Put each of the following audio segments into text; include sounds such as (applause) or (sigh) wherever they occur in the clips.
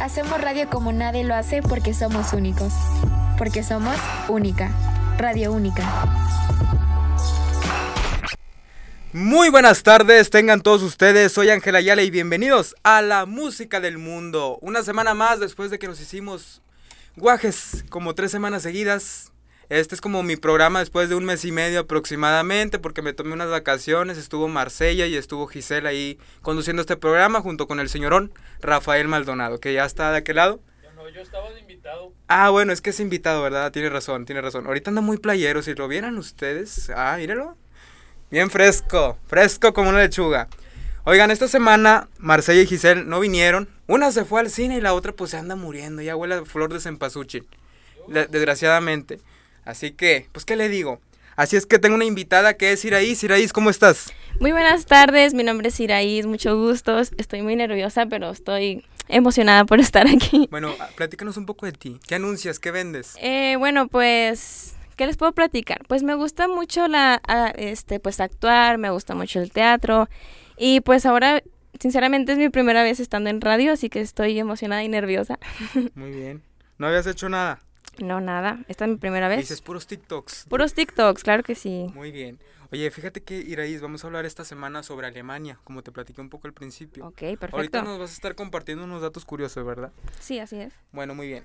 Hacemos radio como nadie lo hace porque somos únicos. Porque somos única. Radio única. Muy buenas tardes, tengan todos ustedes. Soy Ángela Ayala y bienvenidos a la música del mundo. Una semana más después de que nos hicimos guajes como tres semanas seguidas. Este es como mi programa después de un mes y medio aproximadamente, porque me tomé unas vacaciones, estuvo Marsella y estuvo Gisela ahí conduciendo este programa junto con el señorón Rafael Maldonado, que ya está de aquel lado. No, yo estaba de invitado. Ah, bueno, es que es invitado, ¿verdad? Tiene razón, tiene razón. Ahorita anda muy playero, si lo vieran ustedes. Ah, mírenlo. Bien fresco, fresco como una lechuga. Oigan, esta semana Marsella y Giselle no vinieron. Una se fue al cine y la otra pues se anda muriendo, ya huele a flor de cempasúchil. Desgraciadamente. Así que, pues, ¿qué le digo? Así es que tengo una invitada que es Iraís. Iraís, ¿cómo estás? Muy buenas tardes, mi nombre es Iraís, mucho gusto. Estoy muy nerviosa, pero estoy emocionada por estar aquí. Bueno, ah, platícanos un poco de ti. ¿Qué anuncias? ¿Qué vendes? Eh, bueno, pues, ¿qué les puedo platicar? Pues me gusta mucho la, este, pues actuar, me gusta mucho el teatro y pues ahora, sinceramente, es mi primera vez estando en radio, así que estoy emocionada y nerviosa. (laughs) Muy bien. ¿No habías hecho nada? No, nada, esta es mi primera vez. Dices puros TikToks. Puros TikToks, claro que sí. Muy bien. Oye, fíjate que, Iraís, vamos a hablar esta semana sobre Alemania, como te platiqué un poco al principio. Ok, Ahorita perfecto. nos vas a estar compartiendo unos datos curiosos, ¿verdad? Sí, así es. Bueno, muy bien.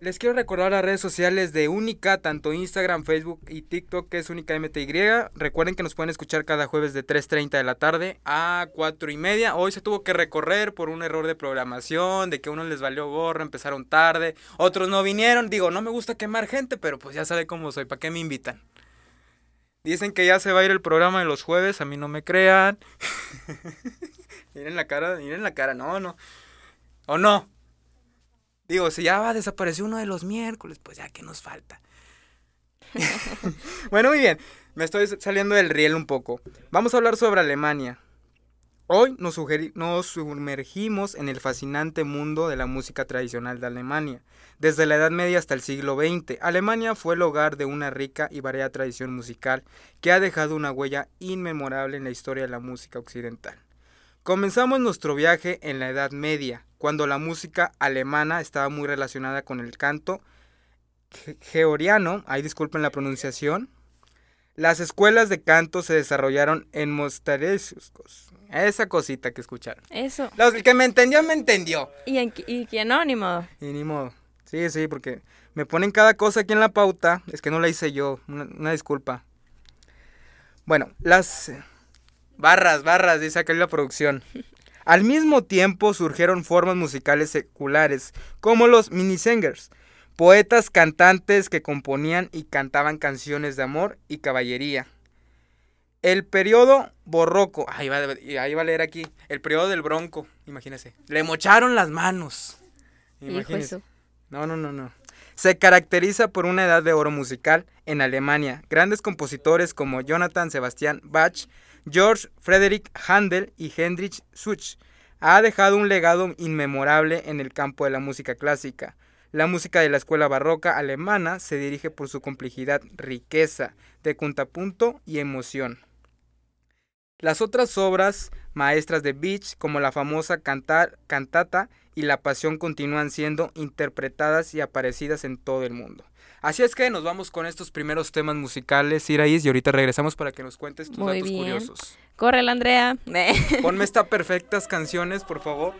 Les quiero recordar las redes sociales de Única, tanto Instagram, Facebook y TikTok, que es Única MTY. Recuerden que nos pueden escuchar cada jueves de 3.30 de la tarde a 4 y media. Hoy se tuvo que recorrer por un error de programación, de que uno les valió gorro, empezaron tarde, otros no vinieron. Digo, no me gusta quemar gente, pero pues ya sabe cómo soy, ¿para qué me invitan? Dicen que ya se va a ir el programa de los jueves, a mí no me crean. (laughs) miren la cara, miren la cara, no, no. ¿O no? Digo, si ya desaparecer uno de los miércoles, pues ya que nos falta. (laughs) bueno, muy bien. Me estoy saliendo del riel un poco. Vamos a hablar sobre Alemania. Hoy nos, nos sumergimos en el fascinante mundo de la música tradicional de Alemania. Desde la Edad Media hasta el siglo XX, Alemania fue el hogar de una rica y variada tradición musical que ha dejado una huella inmemorable en la historia de la música occidental. Comenzamos nuestro viaje en la Edad Media, cuando la música alemana estaba muy relacionada con el canto ge- georgiano, ahí disculpen la pronunciación. Las escuelas de canto se desarrollaron en Mostarescos, esa cosita que escucharon. Eso. Los- el que me entendió, me entendió. Y, en, y que anónimo. Y ni modo. Sí, sí, porque me ponen cada cosa aquí en la pauta. Es que no la hice yo. Una, una disculpa. Bueno, las barras, barras, dice acá en la producción. (laughs) Al mismo tiempo surgieron formas musicales seculares, como los minisingers, poetas cantantes que componían y cantaban canciones de amor y caballería. El periodo borroco, ahí va, ahí va a leer aquí, el periodo del bronco, imagínese. Le mocharon las manos. No, no, no, no. Se caracteriza por una edad de oro musical en Alemania. Grandes compositores como Jonathan Sebastian Bach, George Frederick Handel y Heinrich Schütz ha dejado un legado inmemorable en el campo de la música clásica. La música de la escuela barroca alemana se dirige por su complejidad, riqueza, de contrapunto y emoción. Las otras obras maestras de Bach, como la famosa cantata y la pasión, continúan siendo interpretadas y aparecidas en todo el mundo. Así es que nos vamos con estos primeros temas musicales, Iraís, y ahorita regresamos para que nos cuentes tus Muy datos bien. curiosos. Corre, la Andrea. Ponme (laughs) estas perfectas canciones, por favor.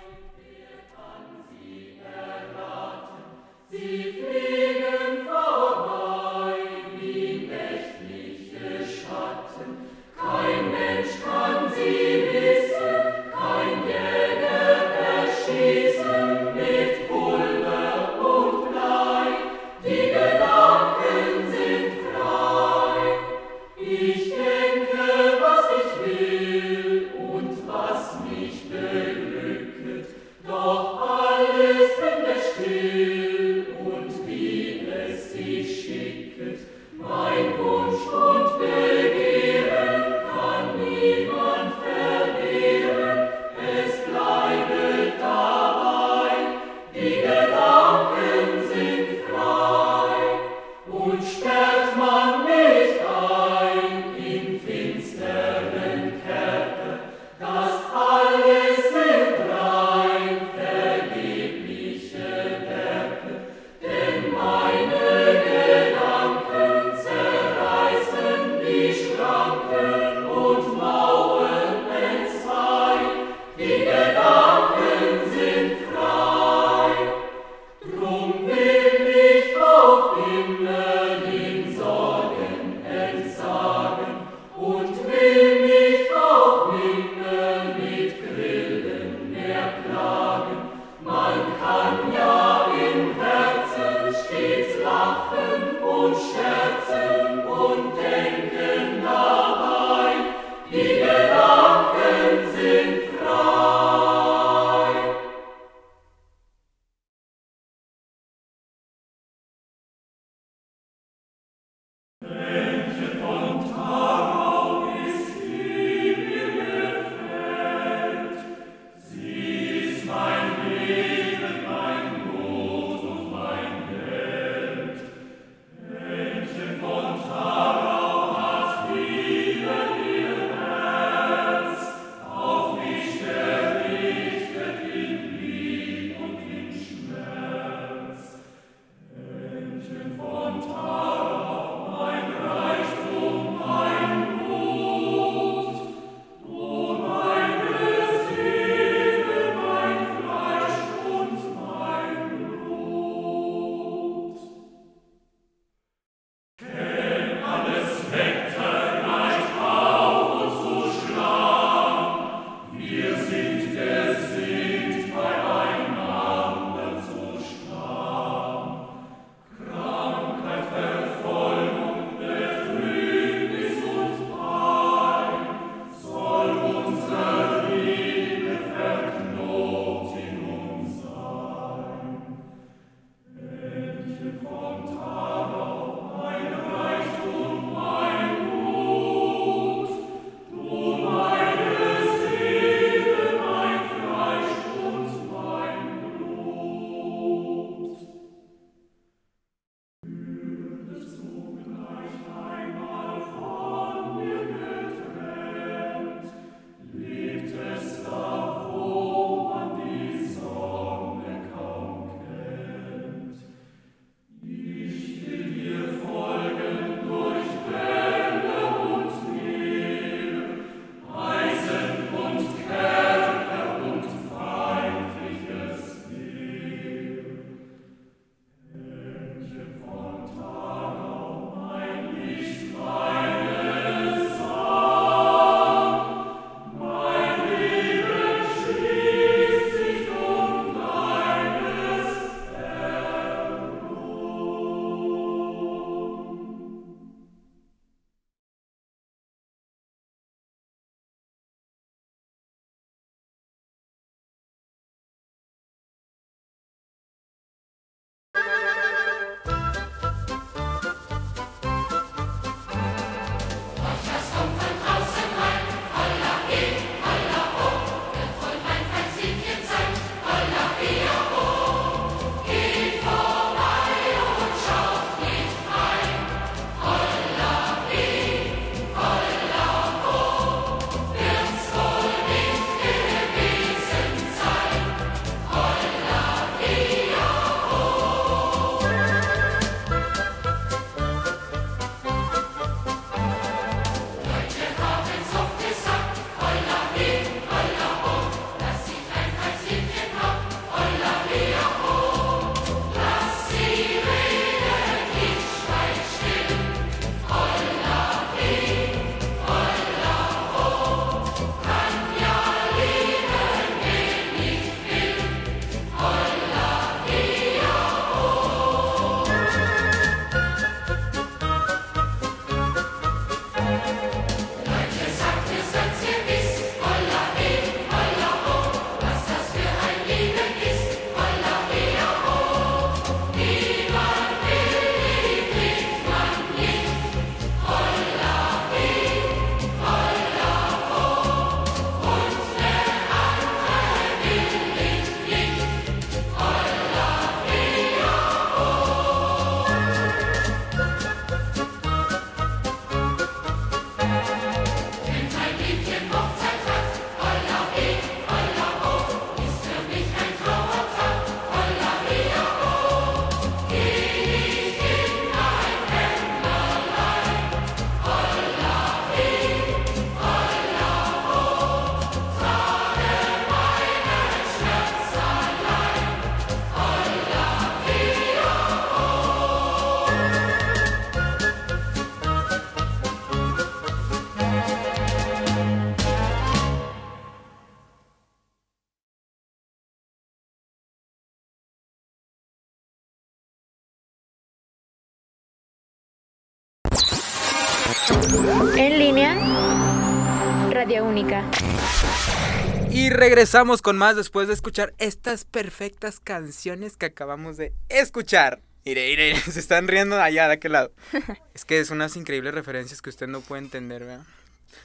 Y regresamos con más después de escuchar estas perfectas canciones que acabamos de escuchar. Mire, mire, (laughs) se están riendo allá de aquel lado. (laughs) Es que es unas increíbles referencias que usted no puede entender, ¿verdad?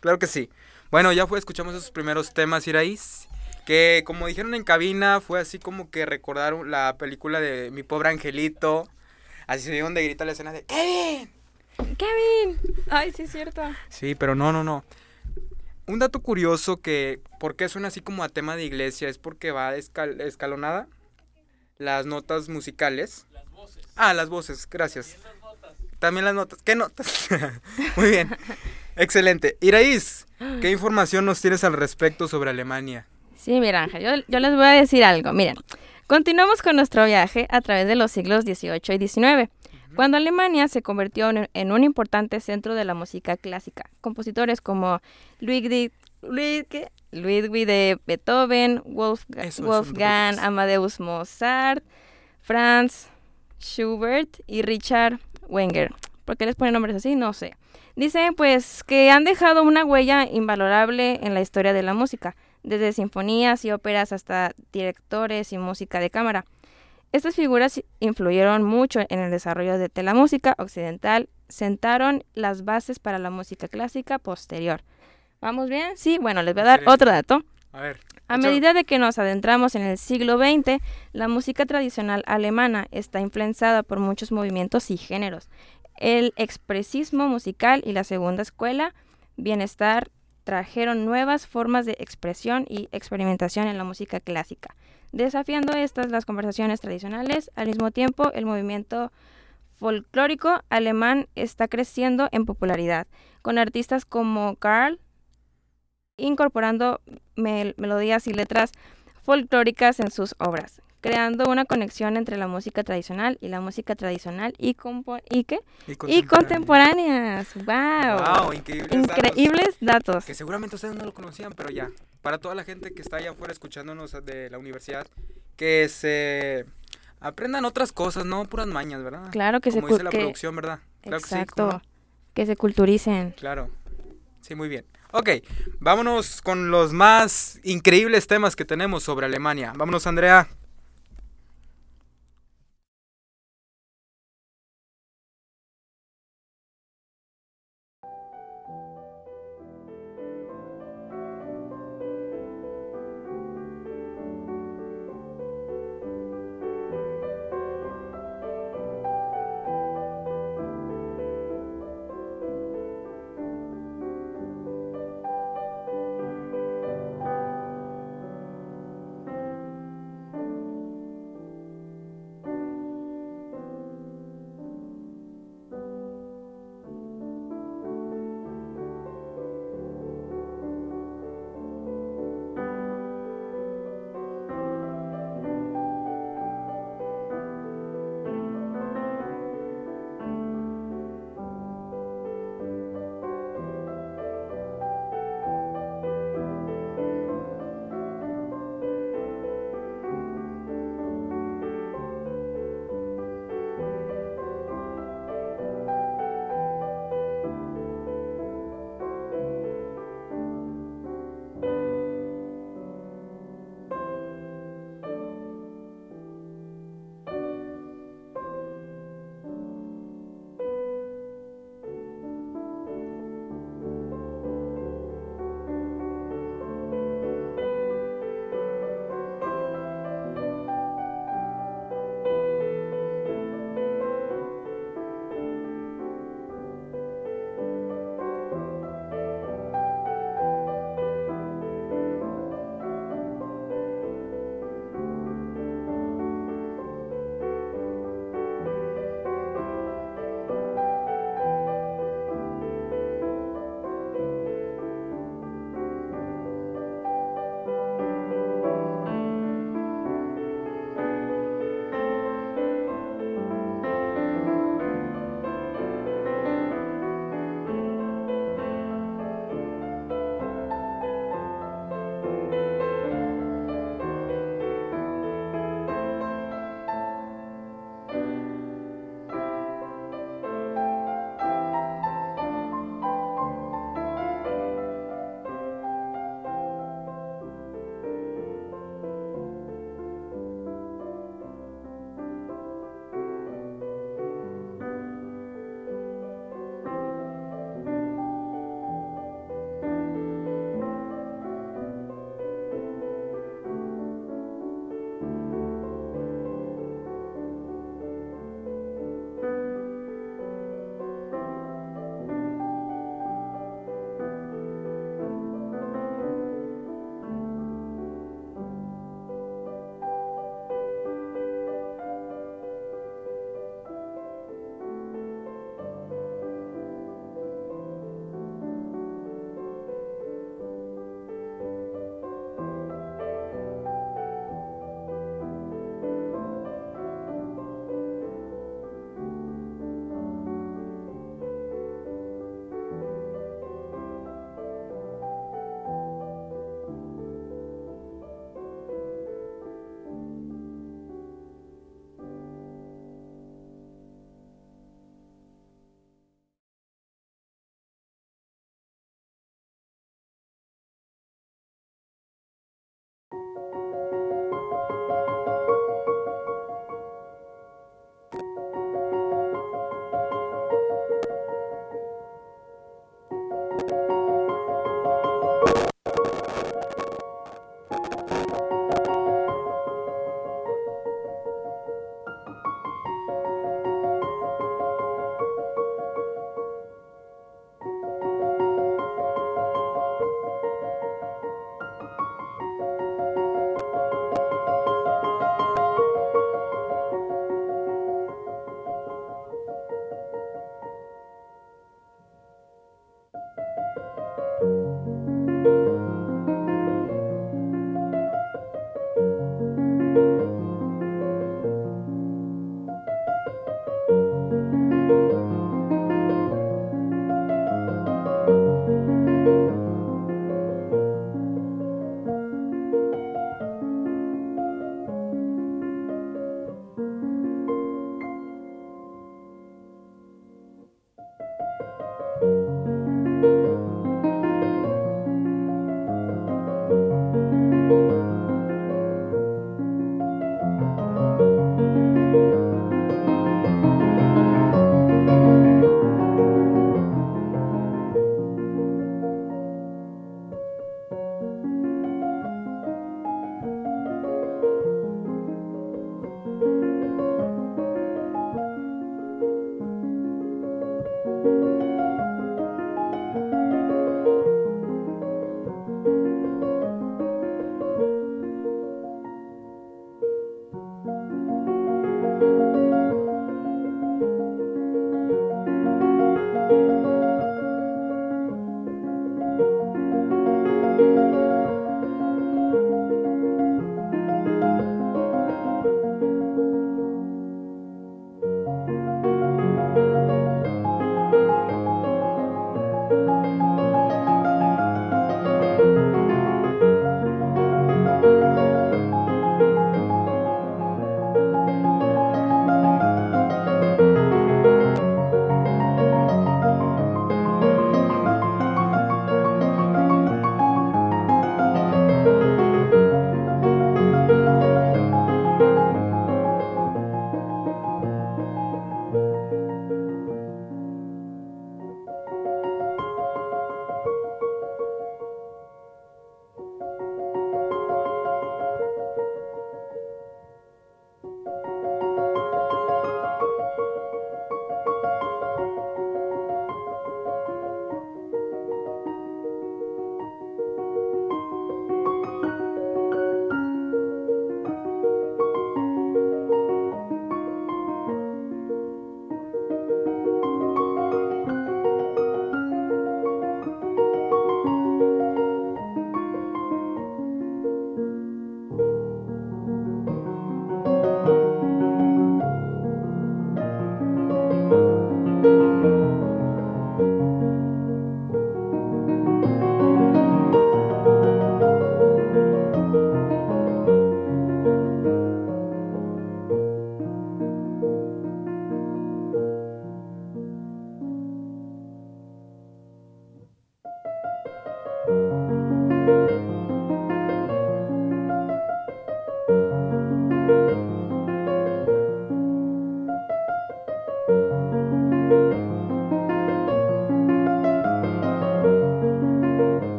Claro que sí. Bueno, ya fue, escuchamos esos primeros temas, Iraís. Que como dijeron en cabina, fue así como que recordaron la película de Mi pobre angelito. Así se donde grita la escena de ¡Kevin! Kevin. Ay, sí es cierto. Sí, pero no, no, no. Un dato curioso que, ¿por qué suena así como a tema de iglesia? Es porque va escal- escalonada las notas musicales. Las voces. Ah, las voces, gracias. Bien las notas. También las notas. ¿Qué notas? (laughs) Muy bien. Excelente. Iraís, ¿qué (gasps) información nos tienes al respecto sobre Alemania? Sí, mira, Ángel, yo, yo les voy a decir algo. Miren, continuamos con nuestro viaje a través de los siglos XVIII y XIX, cuando Alemania se convirtió en, en un importante centro de la música clásica. Compositores como Ludwig, Ludwig, Ludwig de Beethoven, Wolfgang. Amadeus Mozart, Franz Schubert y Richard Wenger. ¿Por qué les ponen nombres así? No sé. Dicen pues que han dejado una huella invalorable en la historia de la música, desde sinfonías y óperas hasta directores y música de cámara. Estas figuras influyeron mucho en el desarrollo de de la música occidental, sentaron las bases para la música clásica posterior. ¿Vamos bien? Sí, bueno, les voy a dar otro dato. A ver. A medida de que nos adentramos en el siglo XX, la música tradicional alemana está influenciada por muchos movimientos y géneros. El expresismo musical y la segunda escuela, bienestar, trajeron nuevas formas de expresión y experimentación en la música clásica, desafiando estas las conversaciones tradicionales. Al mismo tiempo, el movimiento folclórico alemán está creciendo en popularidad, con artistas como Karl incorporando mel- melodías y letras folclóricas en sus obras, creando una conexión entre la música tradicional y la música tradicional y, compo- y, ¿qué? y contemporáneas. ¡Wow! Wow, increíbles datos. Increíbles datos. Que seguramente ustedes no lo conocían, pero ya. Para toda la gente que está allá afuera escuchándonos de la universidad, que se aprendan otras cosas, no puras mañas, ¿verdad? Claro que se Como cu- dice la que- producción, ¿verdad? Claro que sí, ¿cómo Exacto. no? Que se culturicen. Claro. Sí, muy bien. Ok, vámonos con los más increíbles temas que tenemos sobre Alemania. Vámonos, Andrea.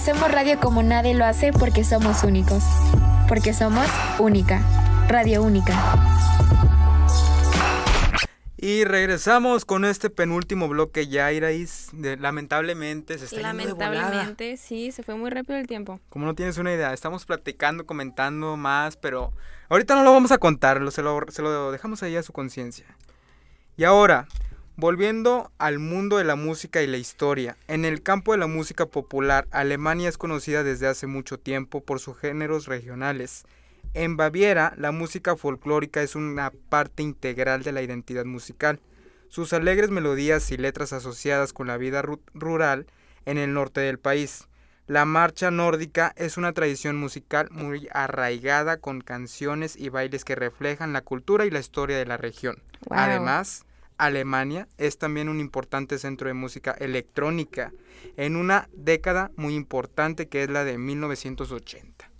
Hacemos radio como nadie lo hace porque somos únicos. Porque somos única. Radio única. Y regresamos con este penúltimo bloque ya, Irais. De, lamentablemente se está yendo de. Lamentablemente, sí, se fue muy rápido el tiempo. Como no tienes una idea, estamos platicando, comentando más, pero ahorita no lo vamos a contar, lo- se, lo, se lo dejamos ahí a su conciencia. Y ahora, volviendo al mundo de la música y la historia. En el campo de la música popular, Alemania es conocida desde hace mucho tiempo por sus géneros regionales. En Baviera, la música folclórica es una parte integral de la identidad musical. Sus alegres melodías y letras asociadas con la vida ru- rural en el norte del país. La marcha nórdica es una tradición musical muy arraigada con canciones y bailes que reflejan la cultura y la historia de la región. Wow. Además, Alemania es también un importante centro de música electrónica en una década muy importante que es la de 1980.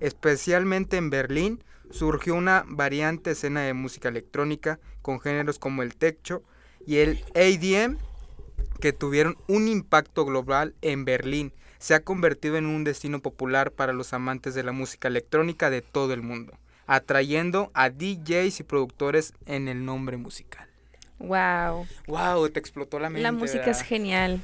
Especialmente en Berlín surgió una variante escena de música electrónica con géneros como el techno y el ADM que tuvieron un impacto global en Berlín. Se ha convertido en un destino popular para los amantes de la música electrónica de todo el mundo, atrayendo a DJs y productores en el nombre musical. Wow. Wow, te explotó la mente. La música es genial.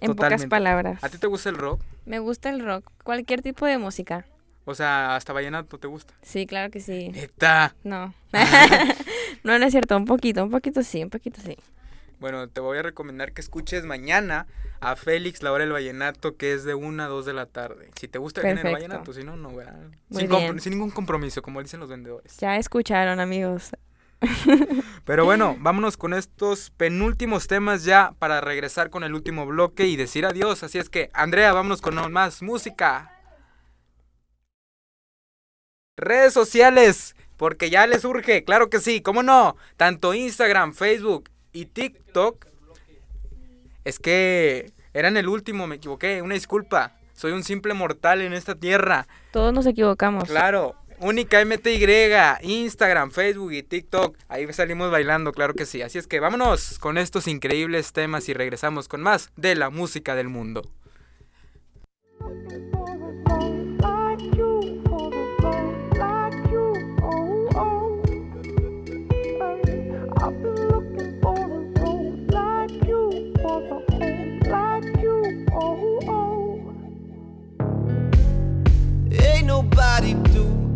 En Totalmente. pocas palabras. ¿A ti te gusta el rock? Me gusta el rock. Cualquier tipo de música. O sea, hasta vallenato te gusta. Sí, claro que sí. Neta. No. (laughs) no, no es cierto. Un poquito, un poquito sí, un poquito sí. Bueno, te voy a recomendar que escuches mañana a Félix, la hora del vallenato, que es de 1 a 2 de la tarde. Si te gusta el vallenato, si no, no, ¿verdad? Sin, sin ningún compromiso, como dicen los vendedores. Ya escucharon, amigos. (laughs) Pero bueno, vámonos con estos penúltimos temas ya para regresar con el último bloque y decir adiós. Así es que, Andrea, vámonos con más música. Redes sociales, porque ya les urge, claro que sí, ¿cómo no? Tanto Instagram, Facebook y TikTok. Es que eran el último, me equivoqué, una disculpa. Soy un simple mortal en esta tierra. Todos nos equivocamos. Claro, única MTY, Instagram, Facebook y TikTok. Ahí salimos bailando, claro que sí. Así es que vámonos con estos increíbles temas y regresamos con más de la música del mundo.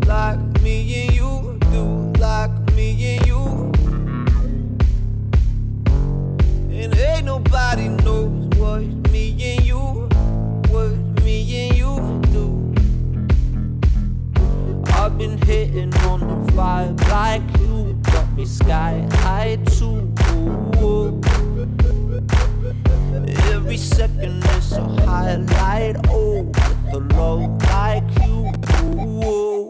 Like me and you, do like me and you. And ain't nobody knows what me and you, what me and you do. I've been hitting on the vibe like you, got me sky high too. Every second is a highlight, oh, with a love like you. I've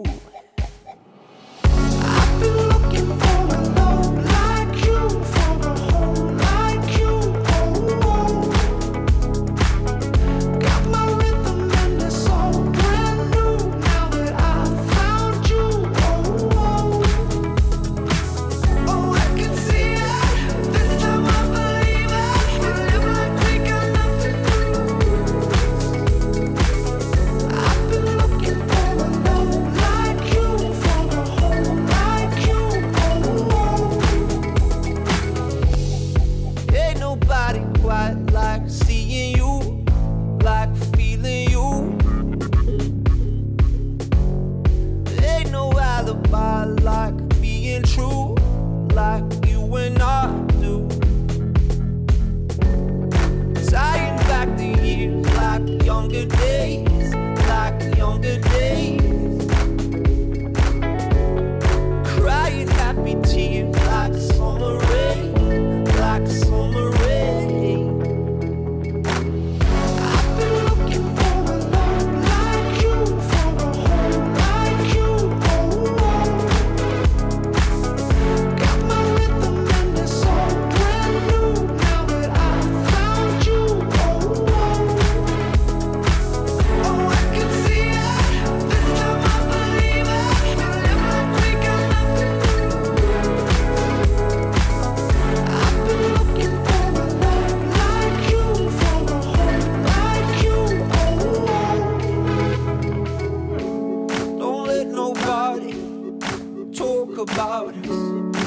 about us.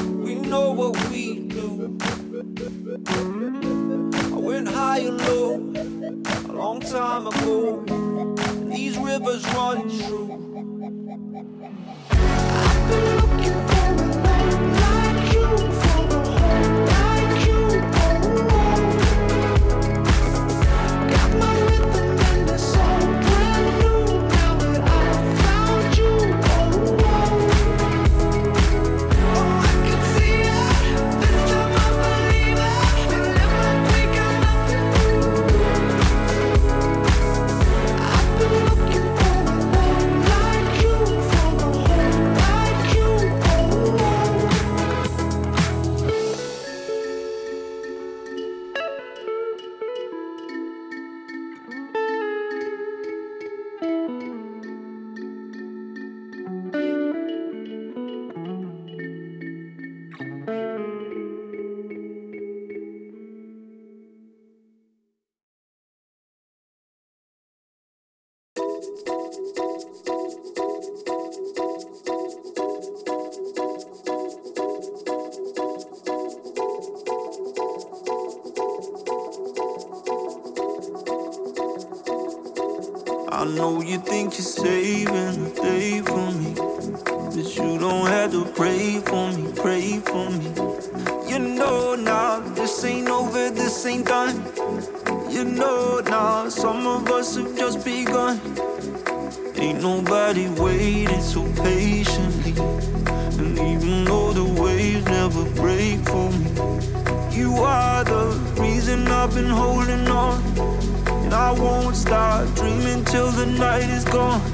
We know what we do. I went high and low a long time ago. These rivers run true.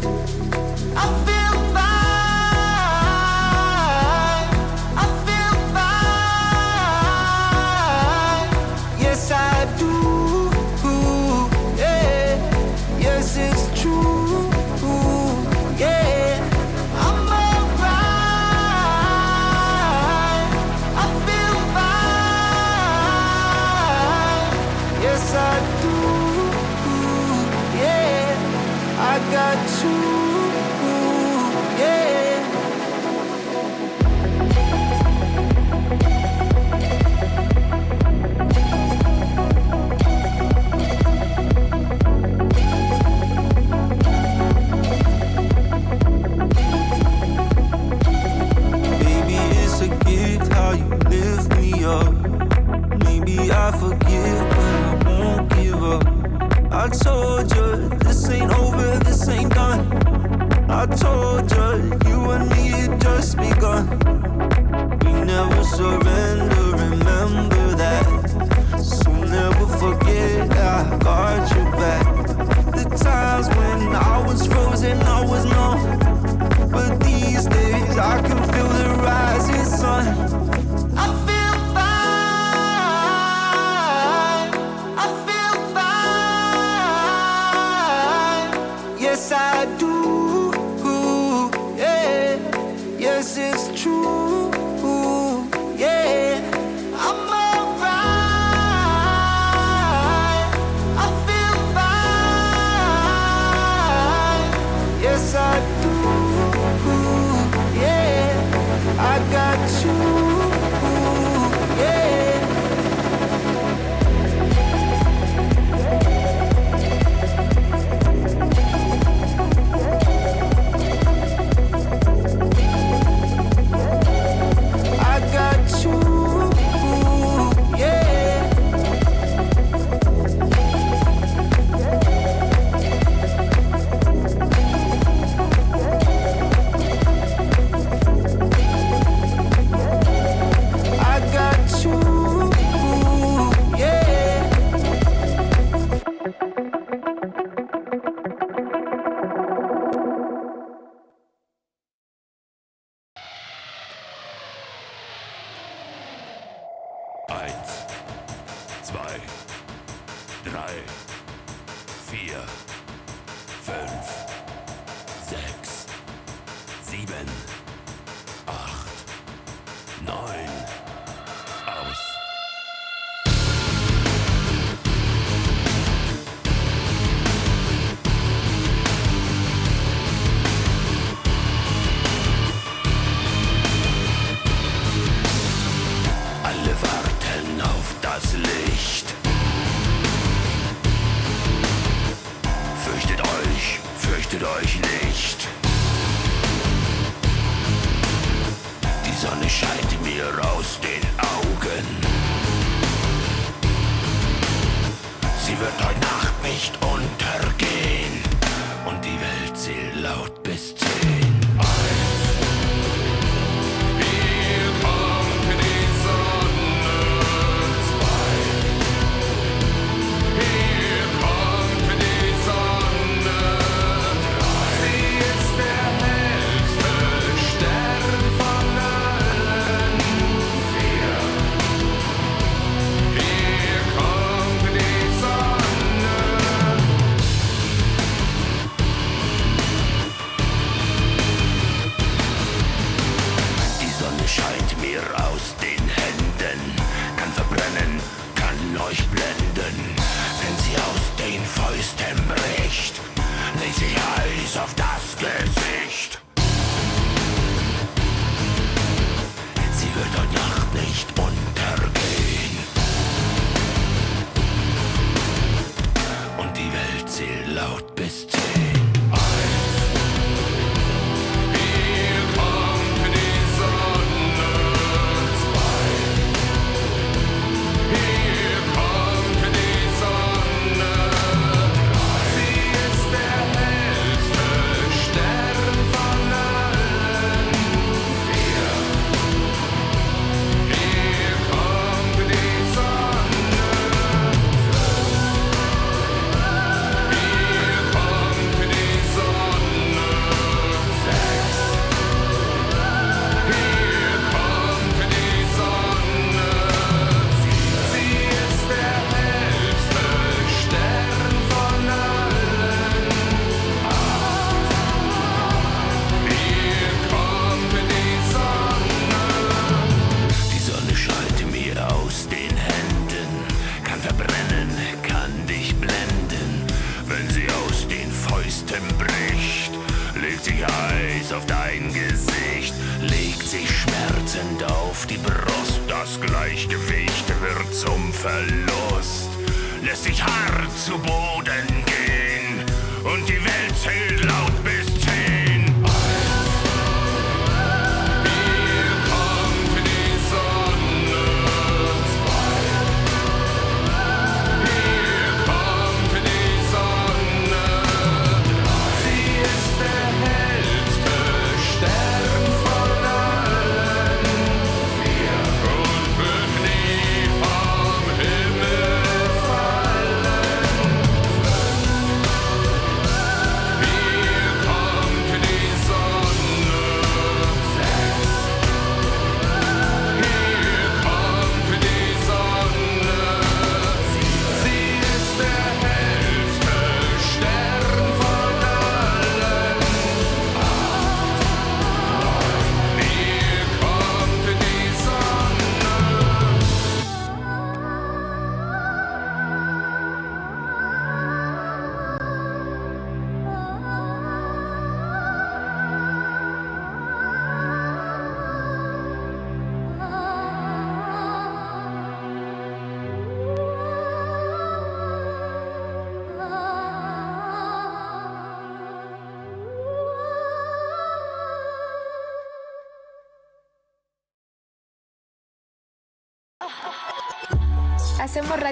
I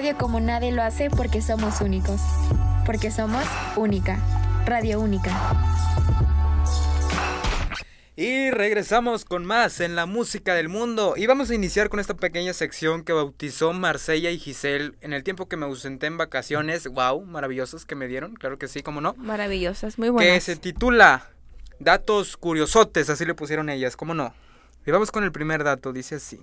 radio como nadie lo hace porque somos únicos. Porque somos única. Radio única. Y regresamos con más en la música del mundo. Y vamos a iniciar con esta pequeña sección que bautizó Marsella y Giselle en el tiempo que me ausenté en vacaciones. Wow, maravillosos que me dieron, claro que sí, cómo no. Maravillosas, muy Que buenas. se titula Datos curiosotes, así le pusieron ellas, cómo no. Y vamos con el primer dato, dice así.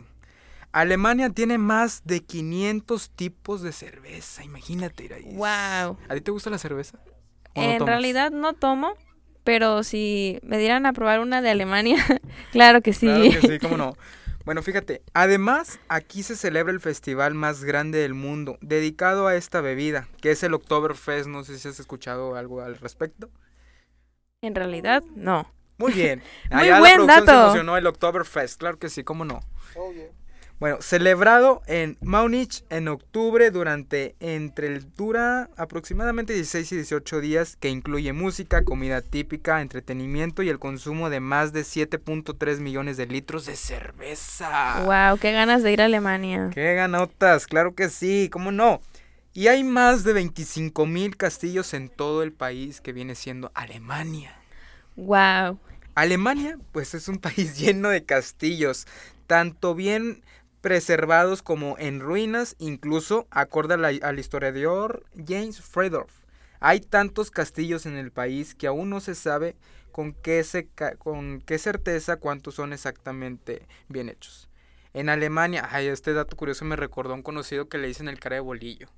Alemania tiene más de 500 tipos de cerveza, imagínate. Iraíz. Wow. ¿A ti te gusta la cerveza? ¿O no En tomas? realidad no tomo, pero si me dieran a probar una de Alemania, (laughs) claro que sí. Claro que sí, cómo no. (laughs) Bueno, fíjate, además aquí se celebra el festival más grande del mundo dedicado a esta bebida, que es el Oktoberfest. No sé si has escuchado algo al respecto. En realidad, no. Muy bien. (laughs) Muy Allá buen la producción se dato. emocionó el Oktoberfest, claro que sí, cómo no. Bueno, celebrado en Múnich en octubre durante entre el dura aproximadamente 16 y 18 días que incluye música, comida típica, entretenimiento y el consumo de más de 7.3 millones de litros de cerveza. Wow, qué ganas de ir a Alemania. ¡Qué ganotas! Claro que sí, ¿cómo no? Y hay más de 25 mil castillos en todo el país que viene siendo Alemania. Wow. Alemania, pues es un país (laughs) lleno de castillos, tanto bien preservados como en ruinas, incluso acorde la- al historiador James Freudorf. Hay tantos castillos en el país que aún no se sabe con qué, se con qué certeza cuántos son exactamente bien hechos. En Alemania, ay, este dato curioso me recordó a un conocido que le dicen el cara de bolillo.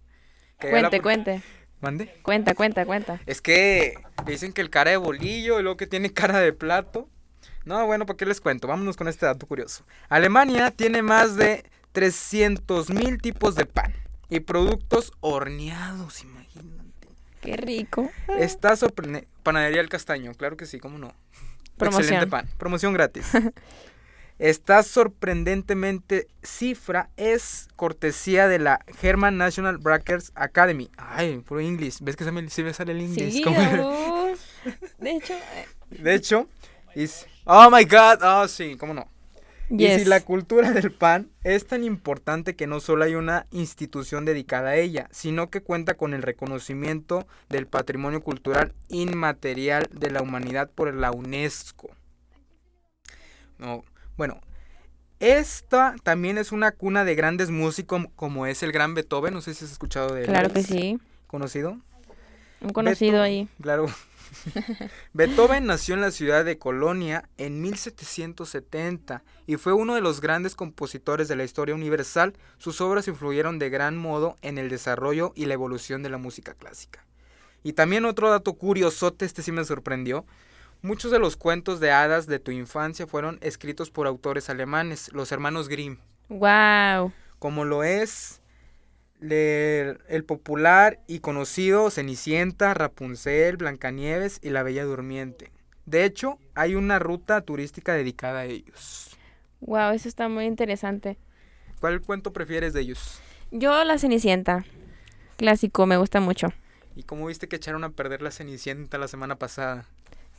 Que Cuente, cuente. ¿Mande? Cuenta, cuenta, cuenta. Es que le dicen que el cara de bolillo y luego que tiene cara de plato. No, bueno, ¿para qué les cuento? Vámonos con este dato curioso. Alemania tiene más de 300 mil tipos de pan y productos horneados, imagínate. Qué rico. Está sorprendente. Panadería El Castaño, claro que sí, cómo no. Promoción. Excelente pan, promoción gratis. (laughs) Está sorprendentemente cifra, es cortesía de la German National Brackers Academy. Ay, puro inglés. ¿Ves que se me, sale el inglés? Sí, de hecho, eh, De hecho, oh my god, oh sí, cómo no. Y si la cultura del pan es tan importante que no solo hay una institución dedicada a ella, sino que cuenta con el reconocimiento del patrimonio cultural inmaterial de la humanidad por la UNESCO. No, bueno, esta también es una cuna de grandes músicos como es el gran Beethoven, no sé si has escuchado de él. Claro que ¿es sí. ¿Conocido? Un conocido Beethoven, ahí. Claro. (laughs) Beethoven nació en la ciudad de Colonia en 1770 y fue uno de los grandes compositores de la historia universal. Sus obras influyeron de gran modo en el desarrollo y la evolución de la música clásica. Y también otro dato curiosote, este sí me sorprendió. Muchos de los cuentos de hadas de tu infancia fueron escritos por autores alemanes, los hermanos Grimm Wow. como lo es le- el popular y conocido Cenicienta, Rapunzel, Blancanieves y la Bella Durmiente. De hecho, hay una ruta turística dedicada a ellos. Wow, eso está muy interesante. ¿Cuál cuento prefieres de ellos? Yo la Cenicienta. Clásico, me gusta mucho. ¿Y cómo viste que echaron a perder la Cenicienta la semana pasada?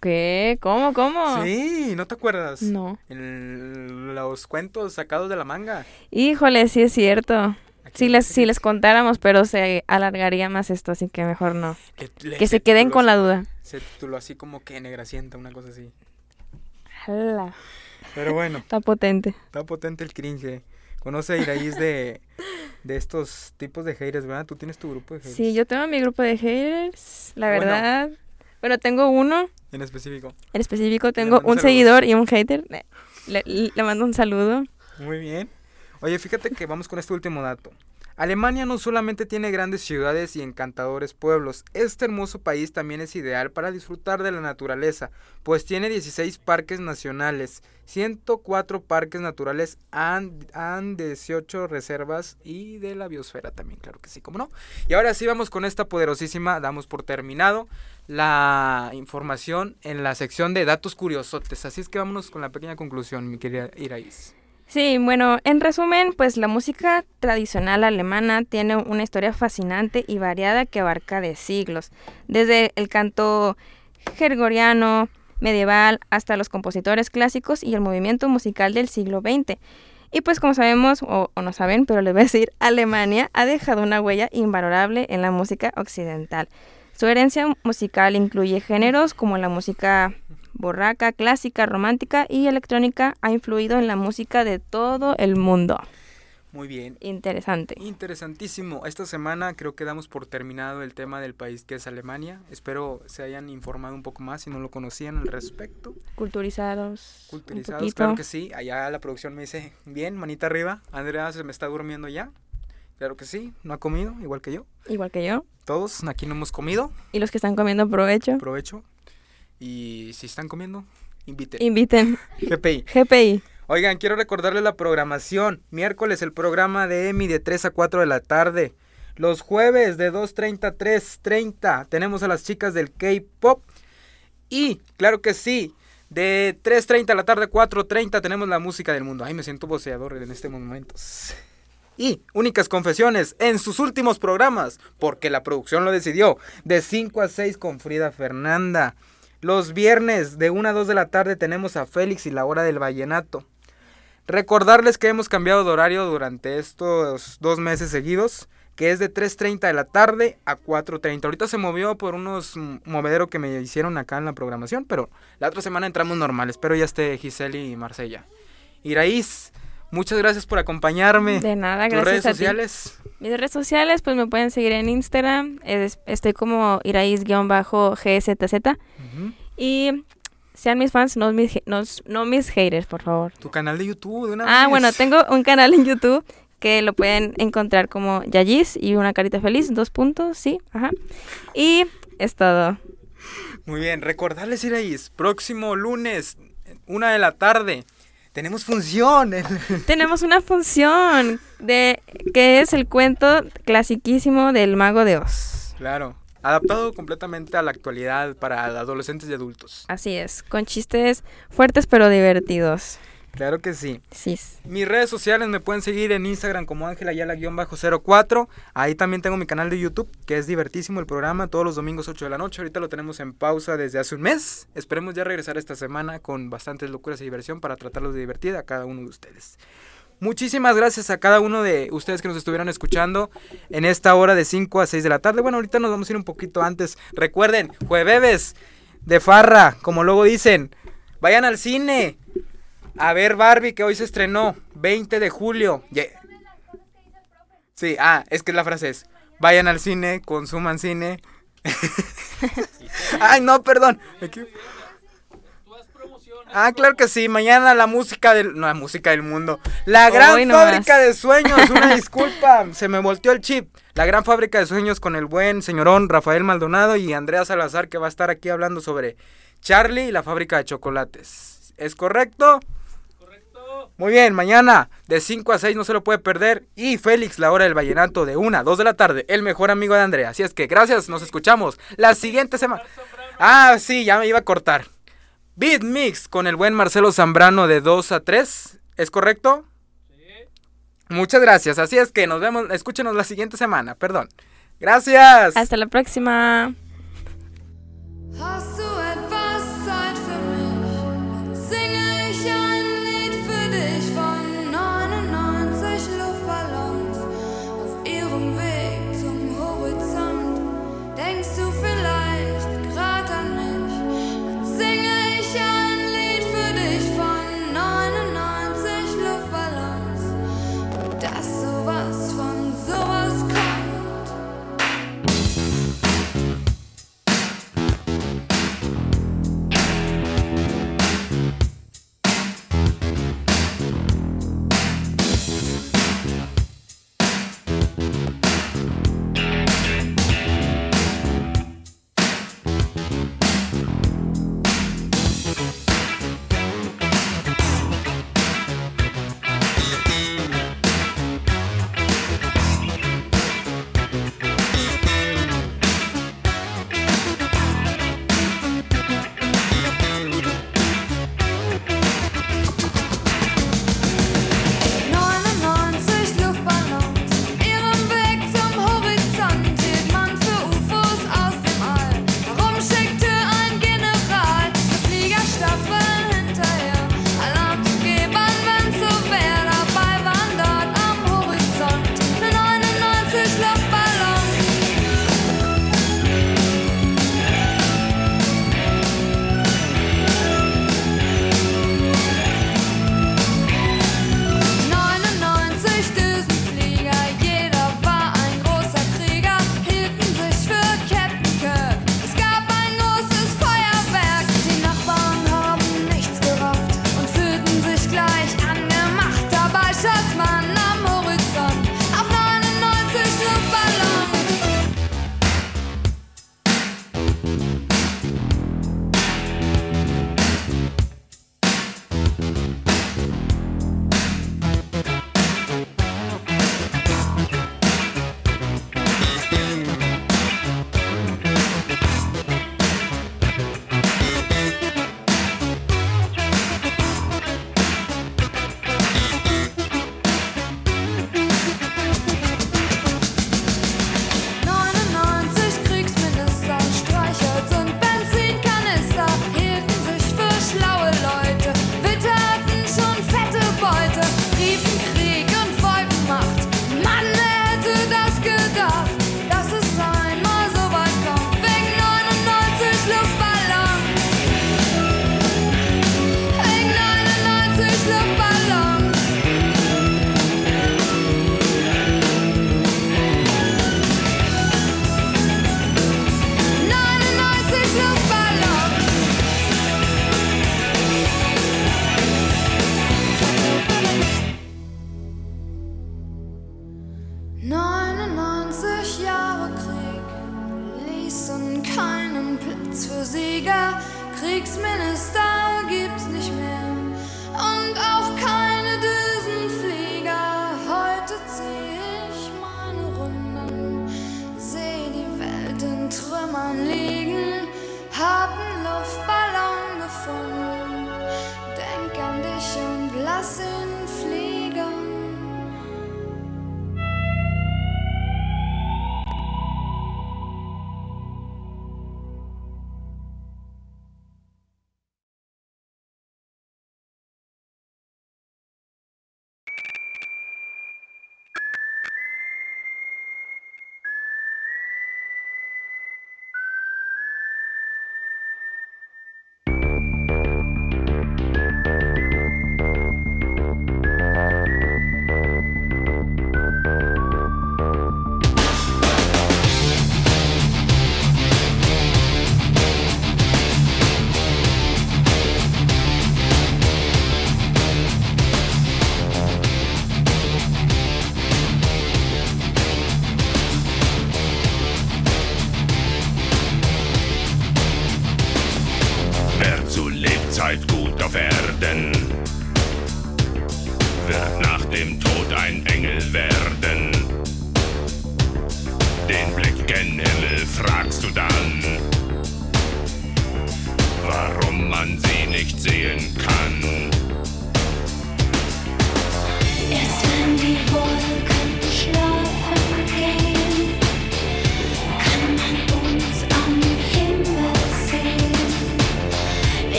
¿Qué? ¿Cómo? ¿Cómo? Sí, ¿no te acuerdas? No. El- los cuentos sacados de la manga. Híjole, sí es cierto. Si les, si les contáramos, pero se alargaría más esto, así que mejor no. le- le- Que se queden con la duda. Se tituló así como que Negracienta, una cosa así. Ala, Pero bueno. Está potente. Está potente el cringe. Conoce a Iraíz de, de estos tipos de haters, ¿verdad? Tú tienes tu grupo de haters. Sí, yo tengo mi grupo de haters, la Bueno. verdad. Bueno, tengo uno, En específico. en específico tengo un saludos. seguidor y un hater. Le- le mando un saludo. Muy bien. Oye, fíjate que vamos con este último dato. Alemania no solamente tiene grandes ciudades y encantadores pueblos, este hermoso país también es ideal para disfrutar de la naturaleza, pues tiene 16 parques nacionales, 104 parques naturales, han, han 18 reservas y de la biosfera también, claro que sí, como no. Y ahora sí vamos con esta poderosísima, damos por terminado la información en la sección de datos curiosotes, así es que vámonos con la pequeña conclusión, mi querida Iraís. Sí, bueno, en resumen, pues la música tradicional alemana tiene una historia fascinante y variada que abarca de siglos, desde el canto gregoriano, medieval, hasta los compositores clásicos y el movimiento musical del siglo XX. Y pues como sabemos, o, o no saben, pero les voy a decir, (laughs) Alemania ha dejado una huella invalorable en la música occidental. Su herencia musical incluye géneros como la música borraca, clásica, romántica y electrónica ha influido en la música de todo el mundo. Muy bien. Interesante. Interesantísimo. Esta semana creo que damos por terminado el tema del país que es Alemania. Espero se hayan informado un poco más si no lo conocían al respecto. Culturizados. Culturizados, un claro que sí. Allá la producción me dice, bien, manita arriba. Andrea se me está durmiendo ya. Claro que sí, no ha comido, igual que yo. Igual que yo. Todos aquí no hemos comido. Y los que están comiendo provecho, Provecho. Y si están comiendo, inviten. inviten. GPI. GPI. Oigan, quiero recordarles la programación. Miércoles el programa de EMI de 3 a 4 de la tarde. Los jueves de 2.30 a 3.30 tenemos a las chicas del K-Pop. Y, claro que sí, de 3.30 a la tarde a 4.30 tenemos la música del mundo. Ay, me siento voceador en este momento. Y únicas confesiones en sus últimos programas, porque la producción lo decidió, de 5 a 6 con Frida Fernanda. Los viernes de 1 a 2 de la tarde tenemos a Félix y la hora del vallenato. Recordarles que hemos cambiado de horario durante estos dos meses seguidos. que es de 3.30 de la tarde a 4.30. Ahorita se movió por unos mm, movedero que me hicieron acá en la programación, pero la otra semana entramos normal. Espero ya esté Giseli y Marsella. Iraíz, muchas gracias por acompaño De nada, Tus gracias redes a ti. sociales. Mis redes sociales, pues me pueden seguir en Instagram. es- estoy como iraís-gzz. Y sean mis fans, no mis, no, no mis haters, por favor. Tu canal de YouTube, de una Ah, vez. bueno, tengo un canal en YouTube que lo pueden encontrar como Yayis y una carita feliz, dos puntos, sí, ajá. Y es todo. Muy bien, recordarles, Iraíz, próximo lunes, una de la tarde, tenemos función. en- (laughs) Tenemos una función de que es el cuento clasiquísimo del mago de Oz. claro, adaptado completamente a la actualidad para adolescentes y adultos. Así es, con chistes fuertes pero divertidos. Claro que sí. Sí. Mis redes sociales me pueden seguir en Instagram como Ángel Ayala-04. Ahí también tengo mi canal de YouTube, que es divertísimo el programa, todos los domingos 8 de la noche. Ahorita lo tenemos en pausa desde hace un mes. Esperemos ya regresar esta semana con bastantes locuras y diversión para tratarlos de divertir a cada uno de ustedes. Muchísimas gracias a cada uno de ustedes que nos estuvieron escuchando en esta hora de 5 a 6 de la tarde. Bueno, ahorita nos vamos a ir un poquito antes. Recuerden, jueves de farra, como luego dicen. Vayan al cine. A ver Barbie que hoy se estrenó, 20 de julio. Sí, ah, es que la frase es, vayan al cine, consuman cine. Ay, no, perdón. Ah, claro que sí, mañana la música del... No, la música del mundo. La gran Hoy fábrica de sueños, una (laughs) disculpa, se me volteó el chip. La gran fábrica de sueños con el buen señorón Rafael Maldonado y Andrea Salazar que va a estar aquí hablando sobre Charlie y la fábrica de chocolates. ¿Es correcto? Muy bien, mañana de 5 a 6 no se lo puede perder. Y Félix, la hora del vallenato de 1 a 2 de la tarde, el mejor amigo de Andrea. Así es que gracias, nos escuchamos la siguiente semana. Ah, sí, ya me iba a cortar. Beat Mix con el buen Marcelo Zambrano de 2 a 3. ¿Es correcto? Muchas gracias. Así es que nos vemos, escúchenos la siguiente semana, perdón. Gracias. Hasta la próxima.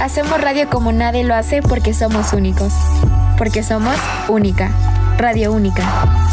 Hacemos radio como nadie lo hace porque somos únicos. Porque somos única. Radio única.